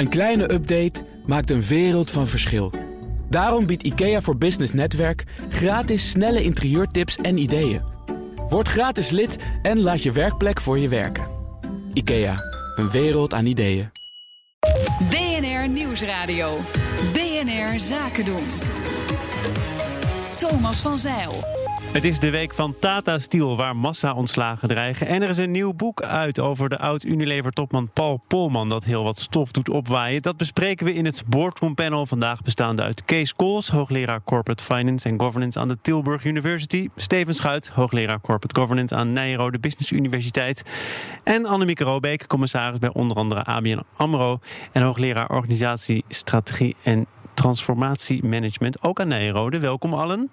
Een kleine update maakt een wereld van verschil. Daarom biedt IKEA voor Business Netwerk gratis snelle interieurtips en ideeën. Word gratis lid en laat je werkplek voor je werken. IKEA, een wereld aan ideeën. BNR Nieuwsradio. BNR Zaken doen. Thomas van Zeil. Het is de week van Tata Steel, waar massa-ontslagen dreigen. En er is een nieuw boek uit over de oud-Unilever-topman Paul Polman... dat heel wat stof doet opwaaien. Dat bespreken we in het Boardroom Panel. Vandaag bestaande uit Kees Kools, hoogleraar Corporate Finance en Governance... aan de Tilburg University. Steven Schuit, hoogleraar Corporate Governance aan Nijrode Business Universiteit. En Annemieke Robeek, commissaris bij onder andere ABN AMRO... en hoogleraar Organisatie, Strategie en Transformatiemanagement, ook aan Nijrode. Welkom allen.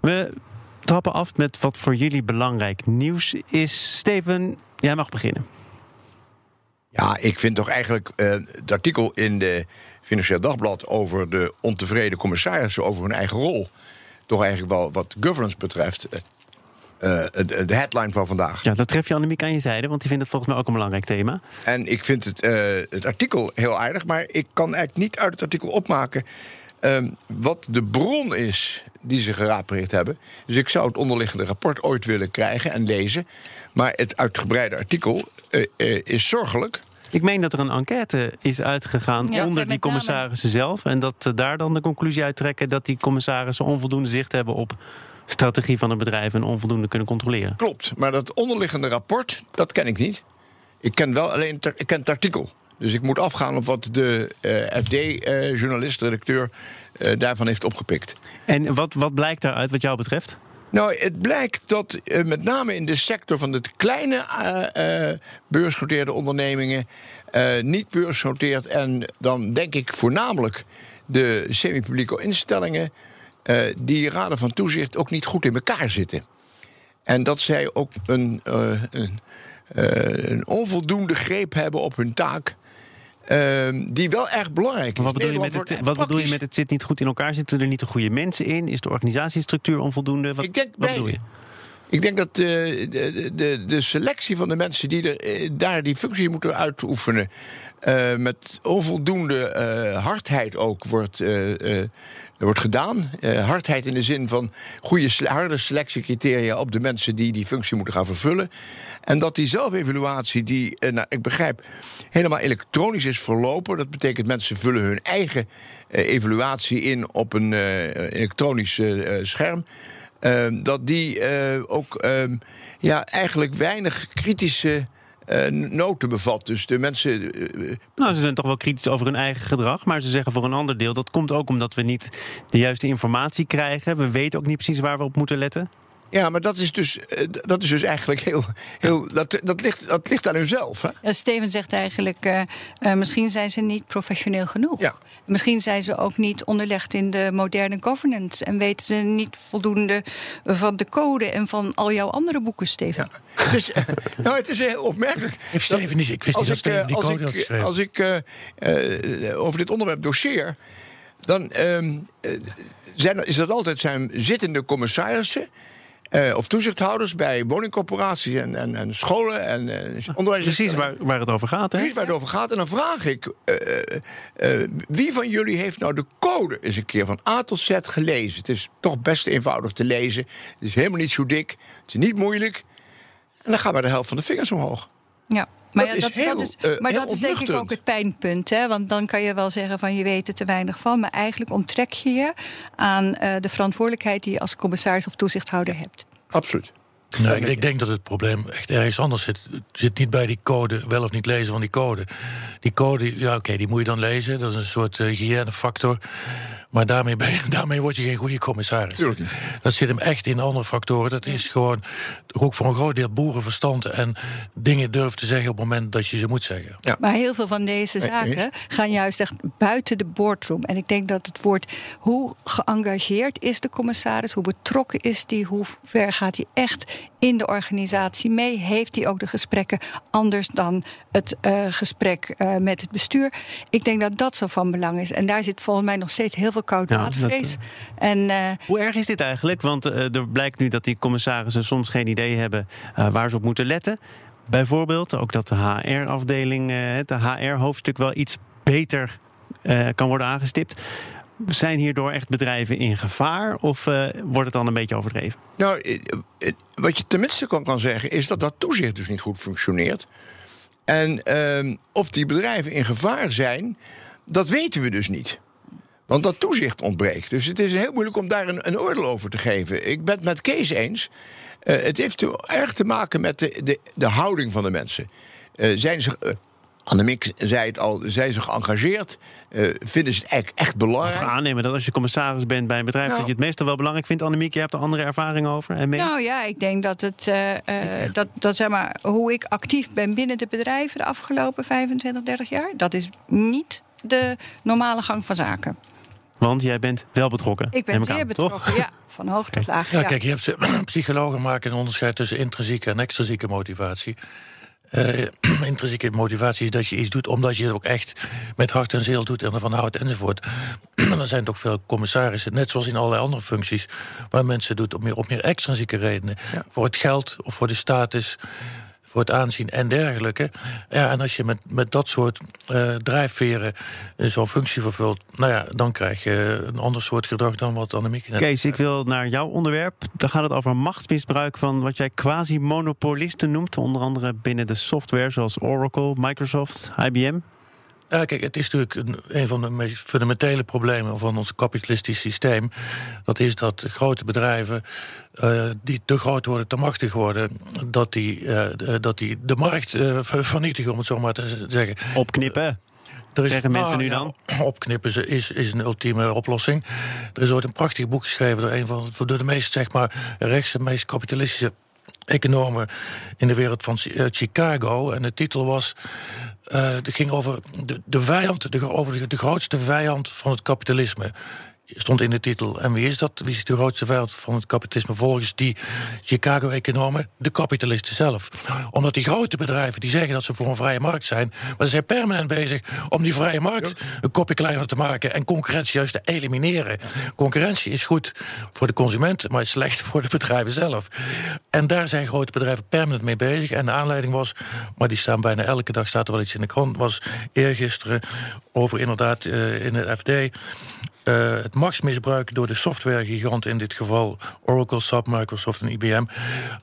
We trappen af met wat voor jullie belangrijk nieuws is. Steven, jij mag beginnen. Ja, ik vind toch eigenlijk uh, het artikel in de Financieel Dagblad over de ontevreden commissarissen over hun eigen rol. toch eigenlijk wel wat governance betreft. Uh, de headline van vandaag. Ja, dat tref je Annemiek aan je zijde, want die vindt het volgens mij ook een belangrijk thema. En ik vind het, uh, het artikel heel aardig, maar ik kan eigenlijk niet uit het artikel opmaken Um, wat de bron is die ze gerapereerd hebben. Dus ik zou het onderliggende rapport ooit willen krijgen en lezen. Maar het uitgebreide artikel uh, uh, is zorgelijk. Ik meen dat er een enquête is uitgegaan ja, onder die commissarissen zelf. En dat uh, daar dan de conclusie uittrekken dat die commissarissen onvoldoende zicht hebben op strategie van het bedrijf en onvoldoende kunnen controleren. Klopt, maar dat onderliggende rapport, dat ken ik niet. Ik ken wel alleen ik ken het artikel. Dus ik moet afgaan op wat de uh, FD-journalist, uh, redacteur, uh, daarvan heeft opgepikt. En wat, wat blijkt daaruit wat jou betreft? Nou, het blijkt dat met name in de sector van de kleine beursgenoteerde ondernemingen, niet beursgenoteerd en dan denk ik voornamelijk de semi-publieke instellingen, die raden van toezicht ook niet goed in elkaar zitten. En dat zij ook een, een, een onvoldoende greep hebben op hun taak. Uh, die wel erg belangrijk is. Wat bedoel, je met, het, wat bedoel je met het zit niet goed in elkaar? Zitten er niet de goede mensen in? Is de organisatiestructuur onvoldoende? Wat, ik denk wat bedoel je? Ik denk dat de, de, de, de, selectie van de mensen die er, eh, daar die functie moeten uitoefenen. Uh, met onvoldoende uh, hardheid ook wordt, uh, wordt gedaan. hardheid in de zin van goede, harde selectiecriteria op de mensen die die functie moeten gaan vervullen. En dat die zelfevaluatie, die, nou, ik begrijp, helemaal elektronisch is verlopen. Dat betekent mensen vullen hun eigen evaluatie in op een elektronisch scherm. Ehm, dat die ook uh, ja, eigenlijk weinig kritische noten bevat. Dus de mensen. Eh, nou, ze zijn toch wel kritisch over hun eigen gedrag. Maar ze zeggen voor een ander deel dat komt ook omdat we niet de juiste informatie krijgen. We weten ook niet precies waar we op moeten letten. Ja, maar dat is dus, eh, dat is dus eigenlijk heel. heel dat, dat, ligt, dat ligt aan hunzelf. Hè? Ja, Steven zegt eigenlijk: uh, uh, misschien zijn ze niet professioneel genoeg. Ja. Misschien zijn ze ook niet onderlegd in de moderne governance. En weten ze niet voldoende van de code en van al jouw andere boeken, Steven. Ja. Het, is, nou, het is heel opmerkelijk. Heeft Steven niet, ik wist niet dat Steven die code had geschreven. Als ik over dit onderwerp doseer, dan ehm, zijn, is dat altijd zijn zittende commissarissen uh, of toezichthouders bij woningcorporaties en, en, en scholen en uh, onderwijs. Precies waar, waar het over gaat. Hè? Precies waar het over gaat. En dan vraag ik: uh, wie van jullie heeft nou de code eens een keer van A tot Z gelezen? Het is toch best eenvoudig te lezen. Het is helemaal niet zo dik. Het is niet moeilijk. En dan gaan we de helft van de vingers omhoog. Ja. Maar dat, ja, dat, is, heel, dat is, uh, maar dat is denk ik ook het pijnpunt. Hè? Want dan kan je wel zeggen van je weet er te weinig van. Maar eigenlijk onttrek je je aan uh, de verantwoordelijkheid die je als commissaris of toezichthouder hebt. Absoluut. Nee, ik, ik, denk dat het probleem echt ergens anders zit. Het zit niet bij die code, wel of niet lezen van die code. Die code, ja oké, die moet je dan lezen. Dat is een soort uh, hygiënefactor. Maar daarmee, ben je, daarmee word je geen goede commissaris. Dat zit hem echt in andere factoren. Dat is gewoon ook voor een groot deel boerenverstand... en dingen durven te zeggen op het moment dat je ze moet zeggen. Ja. Maar heel veel van deze zaken gaan juist echt buiten de boardroom. En ik denk dat het woord hoe geëngageerd is de commissaris... hoe betrokken is die, hoe ver gaat hij echt in de organisatie mee? Heeft hij ook de gesprekken anders dan het uh, gesprek uh, met het bestuur? Ik denk dat dat zo van belang is. En daar zit volgens mij nog steeds heel veel koud watervrees. Ja, en, uh, Hoe erg is dit eigenlijk? Want er blijkt nu dat die commissarissen soms geen idee hebben waar ze op moeten letten. Bijvoorbeeld ook dat de HR-afdeling, het HR-hoofdstuk wel iets beter eh, kan worden aangestipt. Zijn hierdoor echt bedrijven in gevaar of eh, wordt het dan een beetje overdreven? Nou, eh, eh, wat je tenminste kan, kan zeggen is dat dat toezicht dus niet goed functioneert. En ehm, of die bedrijven in gevaar zijn, dat weten we dus niet. Want dat toezicht ontbreekt. Dus het is heel moeilijk om daar een, een oordeel over te geven. Ik ben het met Kees eens. Eh, het heeft te- erg te maken met de, de, de houding van de mensen. Eh, zijn ze, eh, Annemiek zei het al, zijn ze geëngageerd? Eh, vinden ze het eigenlijk echt Ik belangrijk? ga aannemen dat als je commissaris bent bij een bedrijf... Nou. dat je het meestal wel belangrijk vindt. Annemiek, jij hebt er andere ervaringen over? En mee? Nou ja, ik denk dat het. eh, eh, dat, dat zeg maar, hoe ik actief ben binnen de bedrijven de afgelopen 25, 30 jaar. dat is niet de normale gang van zaken. Want jij bent wel betrokken. Ik ben zeer aan, betrokken, Toch? ja, van hoog tot laag. Ja, ja. kijk, je hebt psychologen maken een onderscheid tussen intrinsieke en extrinsieke motivatie. Eh, intrinsieke motivatie is dat je iets doet omdat je het ook echt met hart en ziel doet en ervan houdt enzovoort. En er zijn toch veel commissarissen, net zoals in allerlei andere functies, waar mensen het doen op meer, op meer extrinsieke redenen. Voor het geld of voor de status, het aanzien en dergelijke. Ja, en als je met, met dat soort eh, drijfveren zo'n functie vervult, nou ja, dan krijg je een ander soort gedrag dan wat Annemiek net Kees, ik wil naar jouw onderwerp. Dan gaat het over machtsmisbruik van wat jij quasi-monopolisten noemt. Onder andere binnen de software zoals Oracle, Microsoft, IBM. Ja, kijk, het is natuurlijk een, een van de meest fundamentele problemen van ons kapitalistisch systeem. Dat is dat grote bedrijven eh, die te groot worden, te machtig worden, dat die, eh, de- dat die de markt eh, ver- vernietigen, om het zo maar te zeggen. Opknippen. Er is, Zeggen mensen nu ja, Opknippen ze- is, is een ultieme oplossing. Er is ooit een prachtig boek geschreven door een van door de meest, zeg maar, rechtse, meest kapitalistische economen in de wereld van eh, Chicago. En de titel was. eh het ging over de, de vijand, de, over de, de grootste vijand van het kapitalisme. Stond in de titel. En wie is dat? Wie is de grootste vijand van het kapitalisme? Volgens die Chicago-economen, de kapitalisten zelf. Omdat die grote bedrijven die zeggen dat ze voor een vrije markt zijn, maar ze zijn permanent bezig om die vrije markt een kopje kleiner te maken en concurrentie juist te elimineren. Concurrentie is goed voor de consument, maar is slecht voor de bedrijven zelf. En daar zijn grote bedrijven permanent mee bezig. En de aanleiding was, maar die staan bijna elke dag, staat er wel iets in de krant, was eergisteren over inderdaad eh, in het FD. Eh, het machtsmisbruik door de softwaregiganten, in dit geval Oracle, SAP, Microsoft en IBM.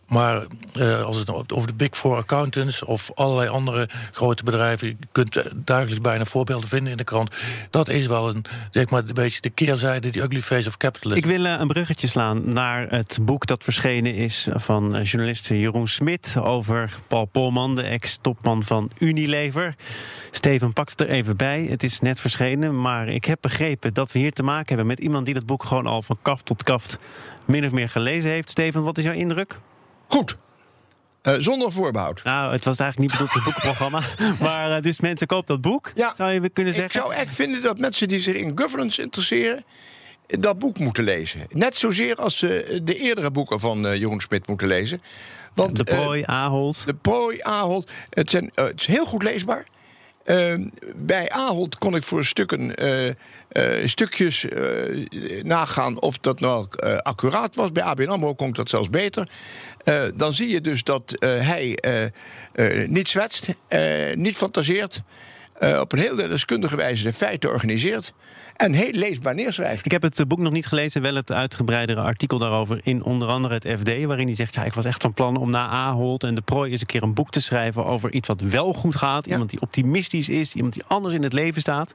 Maar eh, als het over de Big Four accountants of allerlei andere grote bedrijven, je kunt eh, dagelijks bijna voorbeelden vinden in de krant. Dat is wel een, zeg maar, een beetje de keerzijde, die ugly face of capitalism. Ik wil een bruggetje slaan naar het boek dat verschenen is van journalist Jeroen Smit over Paul Polman, de ex-topman van Unilever. Steven pakt het er even bij. Het is net verschenen, maar ik heb begrepen dat we hier te maken hebben met iemand die dat boek gewoon al van kaft tot kaft min of meer gelezen heeft. Steven, wat is jouw indruk? Goed. Eh, zonder voorbehoud. Nou, het was eigenlijk niet bedoeld als boekenprogramma. maar eh, dus mensen koop dat boek, Ja. zou je kunnen Ik zeggen. zou echt vinden dat mensen die zich in governance interesseren. dat boek moeten lezen. Net zozeer als ze de eerdere boeken van eh, Jeroen Smit moeten lezen. Want, De eh, prooi, Ahold. de prooi, Ahold. Het, zijn, eh, het is heel goed leesbaar. Eh, bij Ahold kon ik voor stukken, eh, eh, stukjes eh, nagaan of dat nou accuraat was. Bij ABN AMRO kon ik dat zelfs beter. Dan zie je dus dat hij niet zwetst, niet fantaseert... eh, op een heel deskundige wijze de feiten organiseert... en heel leesbaar neerschrijft. Ik heb het eh, boek nog niet gelezen, wel het uitgebreidere artikel daarover in onder andere het FD, waarin hij zegt: ja, ik was echt van plan om na Ahold en de prooi eens een keer een boek te schrijven over iets wat wel goed gaat, Ja. iemand die optimistisch is, iemand die anders in het leven staat.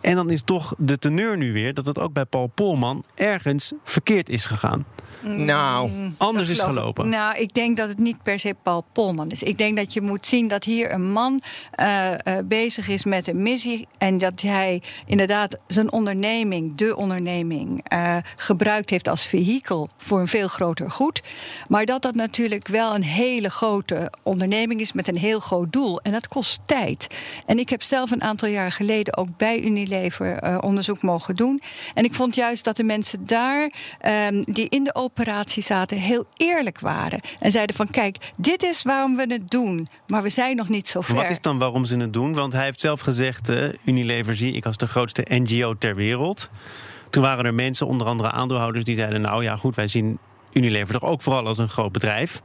En dan is toch de teneur nu weer dat het ook bij Paul Polman ergens verkeerd is gegaan, Nou, anders is gelopen. Nou, ik denk dat het niet per se Paul Polman is. Ik denk dat je moet zien dat hier een man eh, eh, bezig is met een missie. En dat hij inderdaad zijn onderneming, de onderneming, eh, gebruikt heeft als vehikel voor een veel groter goed. Maar dat dat natuurlijk wel een hele grote onderneming is met een heel groot doel. En dat kost tijd. En ik heb zelf een aantal jaar geleden ook bij Unilever eh, onderzoek mogen doen. En ik vond juist dat de mensen daar, ehm, die in de operatie zaten, heel eerlijk waren. En zeiden van kijk, dit is waarom we het doen. Maar we zijn nog niet zo ver. Wat is dan waarom ze het doen? Want hij heeft zelf gezegd: eh, Unilever zie ik als de grootste NGO ter wereld. Toen waren er mensen, onder andere aandeelhouders, die zeiden: Nou ja, goed, wij zien Unilever toch ook vooral als een groot bedrijf.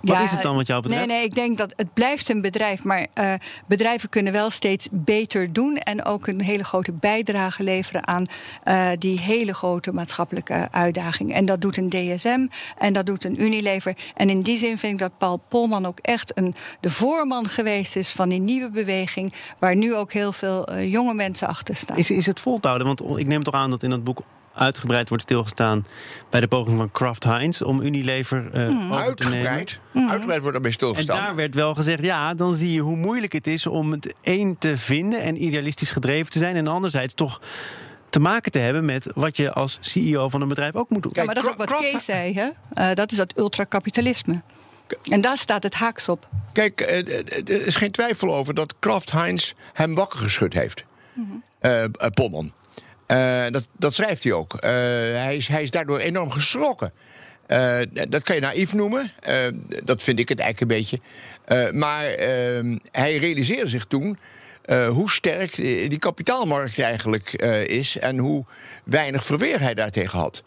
Wat Ja, is het dan wat jou betreft? Nee, nee, ik denk dat het blijft een bedrijf. Maar eh, bedrijven kunnen wel steeds beter doen. En ook een hele grote bijdrage leveren aan eh, die hele grote maatschappelijke uitdaging. En dat doet een DSM en dat doet een Unilever. En in die zin vind ik dat Paul Polman ook echt een, de voorman geweest is van die nieuwe beweging. Waar nu ook heel veel eh, jonge mensen achter staan. Is, is het vol te houden? Want ik neem toch aan dat in dat boek uitgebreid wordt stilgestaan bij de poging van Kraft Heinz om Unilever eh, Hmm. over te nemen. Uitgebreid. Uitgebreid wordt daarmee En stilgestaan. daar werd wel gezegd, ja, dan zie je hoe moeilijk het is om het één te vinden en idealistisch gedreven te zijn. En anderzijds toch te maken te hebben met wat je als CEO van een bedrijf ook moet doen. ja, maar dat is ook wat Kraft- Kees zei, hè? Eh, dat is dat ultracapitalisme. En daar staat het haaks op. Kijk, eh, er is geen twijfel over dat Kraft Heinz hem wakker geschud heeft. Eh, Polman. Eh, dat, dat schrijft hij ook. Eh, hij, is, hij is daardoor enorm geschrokken. Eh, dat kan je naïef noemen. Dat vind ik het eigenlijk een beetje. Maar eh, hij realiseerde zich toen. Eh, hoe sterk die die kapitaalmarkt eigenlijk eh, is en hoe weinig verweer hij daartegen had.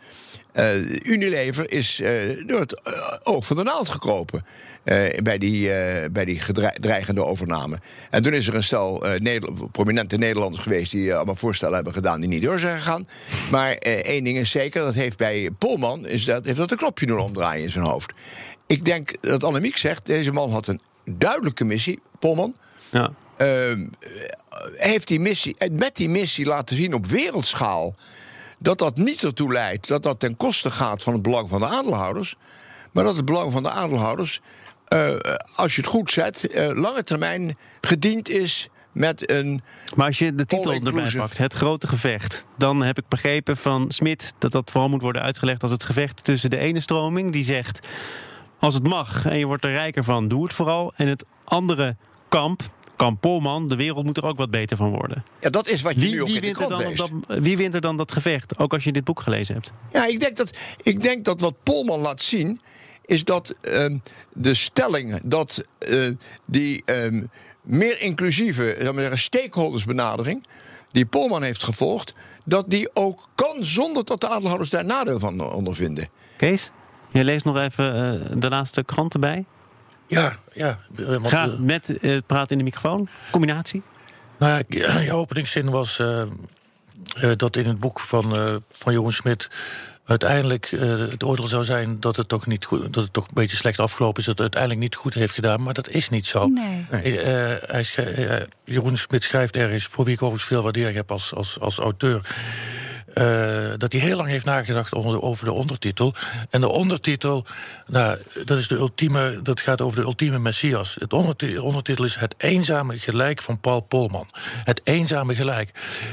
Eh, Unilever is eh, door het eh, oog van de naald gekropen eh, bij die, eh, bij die dreigende overname. En toen is er een stel eh, prominente Nederlanders geweest die eh, allemaal voorstellen hebben gedaan die niet door zijn gegaan. Maar eh, één ding is zeker, dat heeft bij Polman is dat, heeft dat een knopje doen omdraaien in zijn hoofd. Ik denk dat Annemiek zegt, deze man had een duidelijke missie, Polman. Ja. Ehm, heeft die missie, eh, met die missie laten zien op wereldschaal dat dat niet ertoe leidt dat dat ten koste gaat van het belang van de aandeelhouders, maar dat het belang van de aandeelhouders, eh, als je het goed zet, eh, lange termijn gediend is met een. Maar als je de titel erbij pakt, het grote gevecht, dan heb ik begrepen van Smit dat dat vooral moet worden uitgelegd als het gevecht tussen de ene stroming die zegt: als het mag en je wordt er rijker van, doe het vooral. En het andere kamp, kamp Polman, de wereld moet er ook wat beter van worden. Ja, dat is wat je nu ook wie, in de er dan dat, wie wint er dan dat gevecht? Ook als je dit boek gelezen hebt. Ja, ik denk dat, ik denk dat wat Polman laat zien. is dat ehm, de stelling dat eh, die ehm, meer inclusieve maar zeggen, stakeholdersbenadering. die Polman heeft gevolgd. dat die ook kan zonder dat de aandeelhouders daar nadeel van ondervinden. Kees, je leest nog even eh, de laatste krant erbij. Ja, ja. eh, want, met eh, praten in de microfoon. Combinatie. Nou ja, je openingszin was eh, eh, dat in het boek van, eh, van Jeroen Smit uiteindelijk eh, het oordeel zou zijn dat het toch niet goed, dat het toch een beetje slecht afgelopen is, dat het uiteindelijk niet goed heeft gedaan, maar dat is niet zo. Nee. Hij Jeroen Smit schrijft ergens, voor wie ik overigens veel waardering heb als, als, als auteur. Eh, dat hij heel lang heeft nagedacht over de, ondertitel. En de ondertitel, nou, dat, is de ultieme, dat gaat over de ultieme messias. Het onderti- ondertitel is Het eenzame gelijk van Paul Polman. Het eenzame gelijk.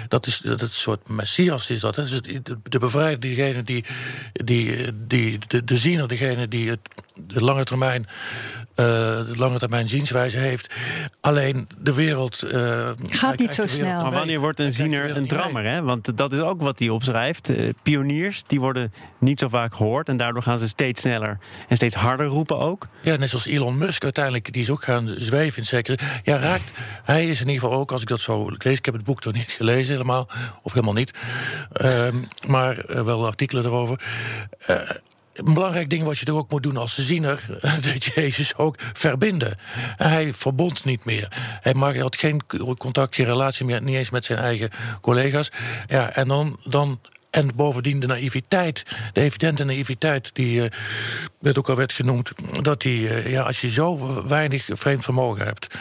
Dat is dat soort messias is dat. hè. Dus de, de bevrijder, diegene die, die, die de, de ziener, degene die het, de lange termijn, eh, de lange termijn zienswijze heeft. Alleen de wereld. eh, hij niet zo snel. Maar wanneer wordt een ziener een drammer? Hè? Want dat is ook wat hij opschrijft. Eh, pioniers die worden niet zo vaak gehoord. En daardoor gaan ze steeds sneller en steeds harder roepen ook. Ja, net zoals Elon Musk uiteindelijk, die is ook gaan zweven in zekere. Ja, raakt. Hij is in ieder geval ook, als ik dat zo lees, ik heb het boek nog niet gelezen helemaal, of helemaal niet, Ehm, maar wel artikelen erover. Een belangrijk ding wat je er ook moet doen als ziener, dat Jezus ook verbinden. Hij verbond niet meer. Hij had geen contact, geen relatie meer, niet eens met zijn eigen collega's. Ja, en dan, dan en bovendien de naïviteit, de evidente naïviteit, die eh, net ook al werd genoemd, dat die, eh, ja, als je zo weinig vreemd vermogen hebt,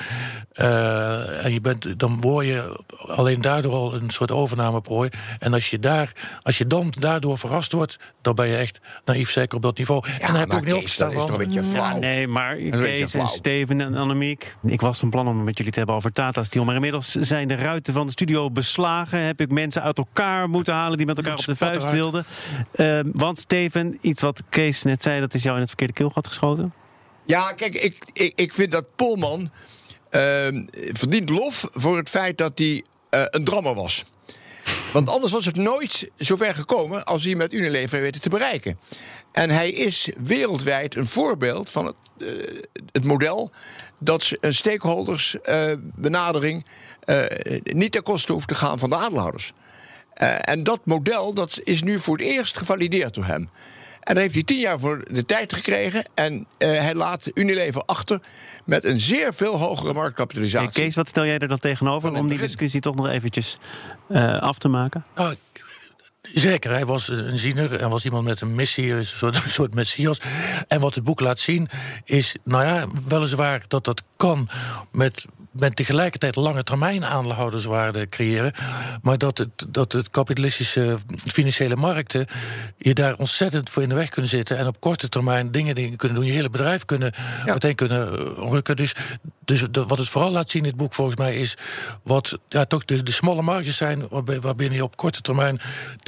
eh, en je bent, dan word je alleen daardoor al een soort overnameprooi. En als je, daar, als je dan daardoor verrast wordt, dan ben je echt naïef zeker op dat niveau. en dan heb je ook niet dat is toch een beetje flauw. Nee, maar Kees en. Steven en Annemiek. Ik was van plan om het met jullie te hebben over Tata Steel. Maar inmiddels zijn de ruiten van de studio beslagen. Heb ik mensen uit elkaar moeten halen die met elkaar op de vuist wilden. Eh, want Steven, iets wat Kees net zei, dat is jou in het verkeerde keelgat geschoten. Ja, kijk, ik, ik, ik vind dat Polman ehm, verdient lof voor het feit dat hij eh, een drammer was. Want anders was het nooit zover gekomen als hij met Unilever weten te bereiken. En hij is wereldwijd een voorbeeld van het, eh, het model dat een stakeholders-benadering niet ten koste hoeft te gaan van de aandeelhouders. Eh, en dat model dat is nu voor het eerst gevalideerd door hem. En daar heeft hij tien jaar voor de tijd gekregen. En eh, hij laat Unilever achter met een zeer veel hogere Hey, marktkapitalisatie. Kees, wat stel jij er dan tegenover om die discussie toch nog eventjes eh, af te maken? Nou, zeker, hij was een ziener en was iemand met een missie, een soort, een soort messias. En wat het boek laat zien is, nou ja, weliswaar dat dat kan met, met tegelijkertijd lange termijn aanhouderswaarde creëren. Maar dat het, dat het kapitalistische financiële markten je daar ontzettend voor in de weg kunnen zitten. En op korte termijn dingen, dingen kunnen doen. Je hele bedrijf kunnen meteen kunnen rukken. Dus, dus de- wat het vooral laat zien in het boek volgens mij is wat ja, toch de, de smalle marges zijn. Waarbinnen je op korte termijn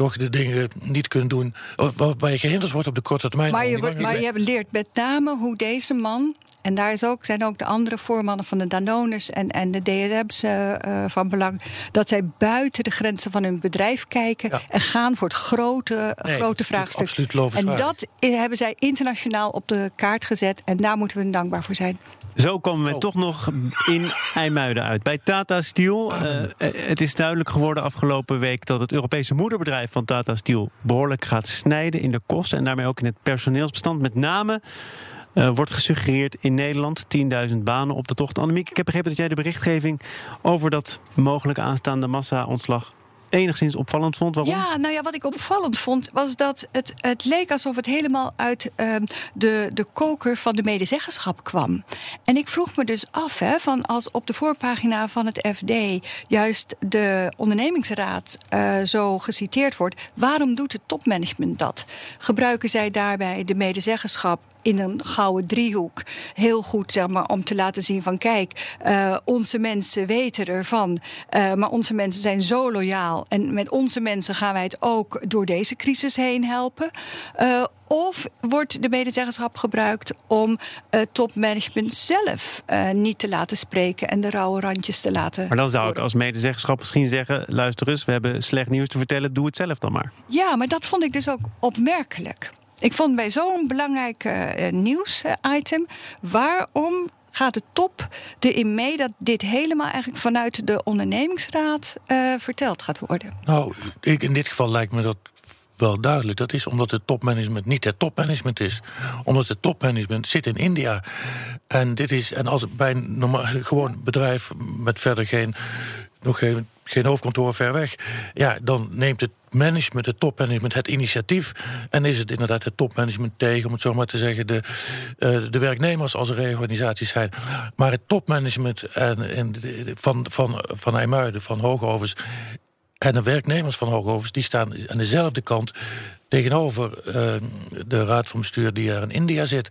toch de dingen niet kunt doen. of Waarbij je gehinderd wordt op de korte termijn. Maar je, wordt- maar je leert met name hoe deze man. En daar is ook, zijn ook de andere voormannen van de Danones en, en de DSM's eh, eh, van belang. Dat zij buiten de grenzen van hun bedrijf kijken Ja. en gaan voor het grote, Nee, grote vraagstuk. absoluut En dat hebben zij internationaal op de kaart gezet. En daar moeten we hun dankbaar voor zijn. Zo komen we Oh. toch nog in IJmuiden uit. Bij Tata Steel. eh, het is duidelijk geworden afgelopen week dat het Europese moederbedrijf van Tata Steel behoorlijk gaat snijden in de kosten en daarmee ook in het personeelsbestand. Met name eh, wordt gesuggereerd in Nederland 10.000 banen op de tocht. Annemiek, ik heb begrepen dat jij de berichtgeving over dat mogelijk aanstaande massa-ontslag enigszins opvallend vond. Waarom? Ja, nou ja, wat ik opvallend vond, was dat het, het leek alsof het helemaal uit ehm, de, de koker van de medezeggenschap kwam. En ik vroeg me dus af, hè, van als op de voorpagina van het FD juist de ondernemingsraad eh, zo geciteerd wordt, waarom doet het topmanagement dat? Gebruiken zij daarbij de medezeggenschap? In een gouden driehoek. Heel goed zeg maar, om te laten zien van kijk, eh, onze mensen weten ervan. eh, maar onze mensen zijn zo loyaal. En met onze mensen gaan wij het ook door deze crisis heen helpen. Eh, of wordt de medezeggenschap gebruikt om eh, topmanagement zelf niet te laten spreken en de rauwe randjes te laten. Maar dan zou ik als medezeggenschap misschien zeggen: luister eens, we hebben slecht nieuws te vertellen, doe het zelf dan maar. Ja, maar dat vond ik dus ook opmerkelijk. Ik vond bij zo'n belangrijk eh, nieuwsitem, waarom gaat de top erin mee dat dit helemaal eigenlijk vanuit de ondernemingsraad eh, verteld gaat worden? Nou, ik, in dit geval lijkt me dat wel duidelijk. Dat is omdat het topmanagement niet het topmanagement is. Omdat het topmanagement zit in India. En, dit is, en als bij een gewoon bedrijf met verder geen, nog geen, hoofdkantoor ver weg... ja, dan neemt het management, het topmanagement, het initiatief... en is het inderdaad het topmanagement tegen, om het zo maar te zeggen... de, eh, de werknemers als er reorganisaties zijn. Maar het topmanagement en, en de- van, van, van IJmuiden, van Hoogovens... En de werknemers van Hoogovens die staan aan dezelfde kant tegenover eh, de raad van bestuur die er in India zit.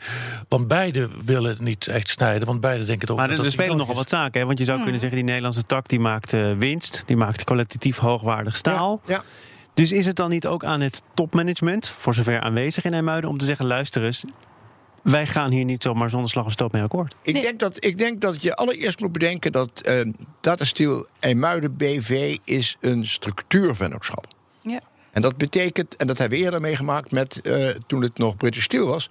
Want beide willen niet echt snijden, want beide denken ook Maar dat er, er dat spelen nogal wat zaken. Hè? Want je zou kunnen zeggen, die Nederlandse tak die maakt eh, winst. Die maakt kwalitatief hoogwaardig staal. Ja. Dus is het dan niet ook aan het topmanagement, voor zover aanwezig in IJmuiden, om te zeggen: luister eens, wij gaan hier niet zomaar zonder slag of stoot mee akkoord. Ik, Nee. denk dat, ik denk dat je allereerst moet bedenken dat eh Tata Steel IJmuiden BV is een structuurvennootschap. Ja. En dat betekent, en dat hebben we eerder meegemaakt met eh, toen het nog British Steel was.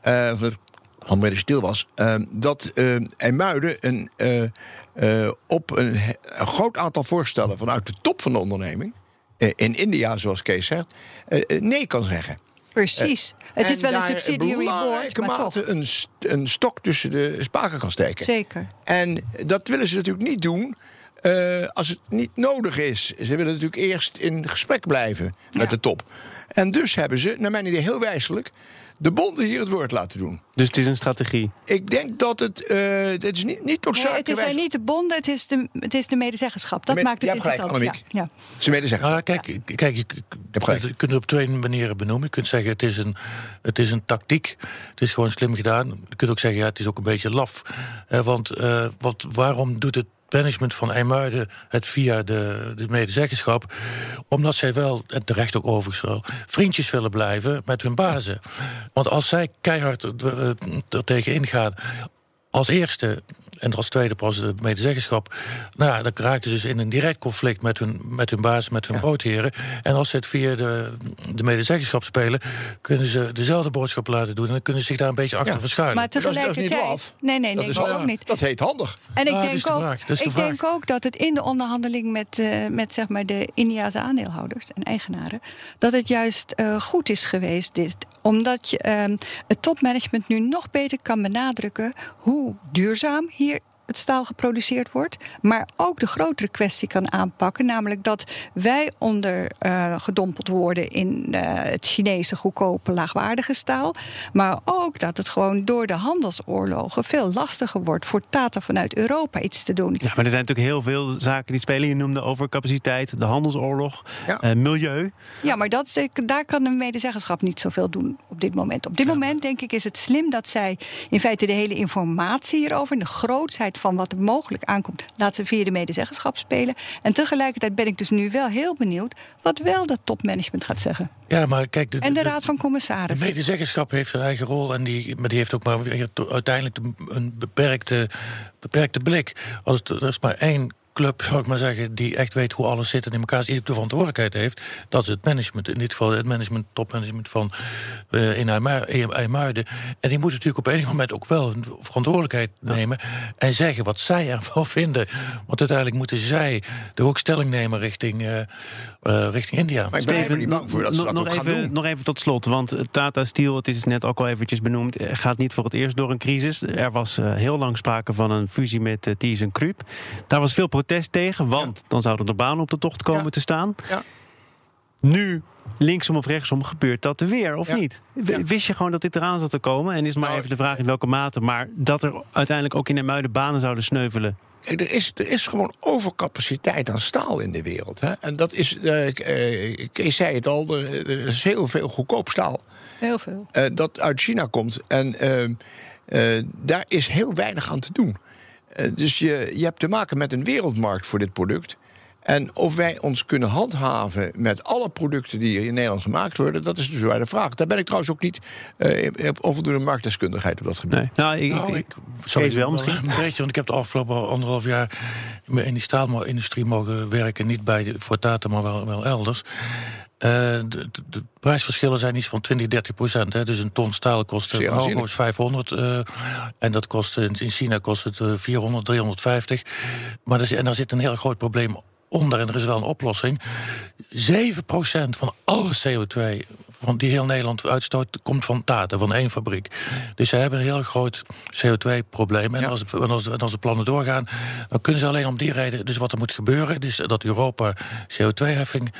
het al British Steel was. eh, dat IJmuiden een, eh, eh, op een, een groot aantal voorstellen vanuit de top van de onderneming. in India, zoals Kees zegt, nee kan zeggen. Precies. het is wel een subsidie reward, maar toch. mate Een, st- een stok tussen de spaken kan steken. Zeker. En dat willen ze natuurlijk niet doen eh, als het niet nodig is. Ze willen natuurlijk eerst in gesprek blijven met Ja. de top. En dus hebben ze, naar mijn idee heel wijselijk, de bonden hier het woord laten doen. Dus het is een strategie. Ik denk dat het, eh het is niet, niet Nee, het zijn niet de bonden, het is de, het is de medezeggenschap. Dat maakt het je hebt gelijk, interessant. Annemiek. ja, ja. Ze mede zeggen. Nou, kijk, kijk je, je kunt het op twee manieren benoemen. Je kunt zeggen het is, een, het is een tactiek. Het is gewoon slim gedaan. Je kunt ook zeggen ja, het is ook een beetje laf. Eh, want eh, wat, waarom doet het management van IJmuiden het via de, de medezeggenschap? Omdat zij wel, en terecht ook overigens vriendjes willen blijven met hun bazen. Want als zij keihard er, er tegen ingaan als eerste en als tweede pas de medezeggenschap. Nou ja, dan raakten ze dus in een direct conflict met hun, met hun baas, met hun ja. grootheren. En als ze het via de, de medezeggenschap spelen, kunnen ze dezelfde boodschap laten doen. En dan kunnen ze zich daar een beetje achter ja. verschuilen. Maar tegelijkertijd. Dat is, nee, nee, nee, dat ik ook niet. Dat heet handig. En ik, denk, ook, ik denk ook dat het in de onderhandeling met, uh, met zeg maar de Indiase aandeelhouders en eigenaren, dat het juist uh, goed is geweest. Dit, omdat je uh, het topmanagement nu nog beter kan benadrukken hoe duurzaam hier het staal geproduceerd wordt. Maar ook de grotere kwestie kan aanpakken. Namelijk dat wij onder uh, gedompeld worden in uh, het Chinese goedkope laagwaardige staal. Maar ook dat het gewoon door de handelsoorlogen veel lastiger wordt voor Tata vanuit Europa iets te doen. Ja, maar er zijn natuurlijk heel veel zaken die spelen. Je noemde overcapaciteit, de handelsoorlog, ja. uh, milieu. Ja, maar dat, daar kan de medezeggenschap niet zoveel doen op dit moment. Op dit ja. moment denk ik is het slim dat zij in feite de hele informatie hierover en de grootheid van wat er mogelijk aankomt, laten ze via de medezeggenschap spelen. En tegelijkertijd ben ik dus nu wel heel benieuwd wat wel dat topmanagement gaat zeggen. Ja, maar kijk, de, en de, de Raad van Commissarissen. De medezeggenschap heeft een eigen rol en die, maar die heeft ook maar uiteindelijk een beperkte, beperkte blik. Als er is maar één club, zou ik maar zeggen, die echt weet hoe alles zit en in elkaar zit, de verantwoordelijkheid heeft, dat is het management. In dit geval het management, topmanagement van uh, in IJmuiden. En die moet natuurlijk op enig moment ook wel een verantwoordelijkheid nemen en zeggen wat zij ervan vinden. Want uiteindelijk moeten zij er ook stelling nemen richting, uh, uh, richting India. Maar ik ben Steven, niet bang voor dat ze dat nog, ook even, gaan doen. nog even tot slot, want Tata Steel, het is net ook al eventjes benoemd, gaat niet voor het eerst door een crisis. Er was heel lang sprake van een fusie met uh, ThyssenKrupp. Daar was veel protest tegen, want ja. dan zouden er banen op de tocht komen Ja. te staan. Ja. Nu, linksom of rechtsom, gebeurt dat er weer, of Ja. niet? Wist je gewoon dat dit eraan zat te komen? En is maar Nou, even de vraag in welke mate, maar dat er uiteindelijk ook in de muiden banen zouden sneuvelen. Kijk, er, is, er is gewoon overcapaciteit aan staal in de wereld. Hè? En dat is, eh, eh, Kees zei het al, er, er is heel veel goedkoop staal Heel veel. eh, dat uit China komt. En eh, eh, daar is heel weinig aan te doen. Eh, dus je, je hebt te maken met een wereldmarkt voor dit product. En of wij ons kunnen handhaven met alle producten die hier in Nederland gemaakt worden, dat is dus waar de vraag. Daar ben ik trouwens ook niet eh, ik heb onvoldoende marktdeskundigheid op dat gebied. Nee. Nou, ik, Nou, ik, ik zou Kees wel misschien. Een beetje, want ik heb de afgelopen anderhalf jaar in die staalindustrie mogen werken. Niet bij de, voor Tata, maar wel, wel elders. Eh, de, de, de prijsverschillen zijn iets van 20, 30 procent. Hè. Dus een ton staal kost eh, hoogstens 500. eh, en dat kost in, in China kost het eh, 400, 350. Maar er, en daar zit een heel groot probleem onder. En er is wel een oplossing. 7 procent van alle CO2 van die heel Nederland uitstoot... komt van Tata, van één fabriek. Dus ze hebben een heel groot CO2-probleem. En, Ja. als, de, en, als de, en als de plannen doorgaan... dan kunnen ze alleen om die reden... dus wat er moet gebeuren... is dat Europa CO2-heffing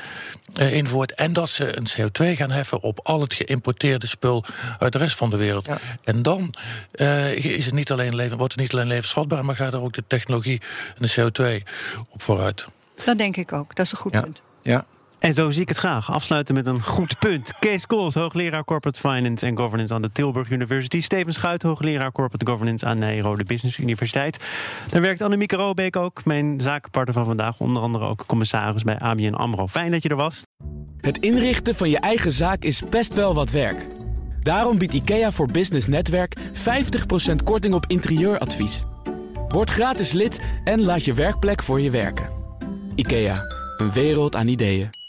eh, invoert... en dat ze een CO2 gaan heffen op al het geïmporteerde spul... uit de rest van de wereld. Ja. En dan eh, is het niet alleen leven, wordt het niet alleen levensvatbaar... maar gaat er ook de technologie en de CO2 op vooruit. Dat denk ik ook. Dat is een goed Ja. punt. Ja. En zo zie ik het graag. Afsluiten met een goed punt. Kees Kools, hoogleraar Corporate Finance en Governance aan de Tilburg University. Steven Schuit, hoogleraar Corporate Governance aan Nijrode Business Universiteit. Daar werkt Annemieke Robeek ook, mijn zakenpartner van vandaag. Onder andere ook commissaris bij ABN AMRO. Fijn dat je er was. Het inrichten van je eigen zaak is best wel wat werk. Daarom biedt IKEA voor Business Netwerk 50% korting op interieuradvies. Word gratis lid en laat je werkplek voor je werken. IKEA, een wereld aan ideeën.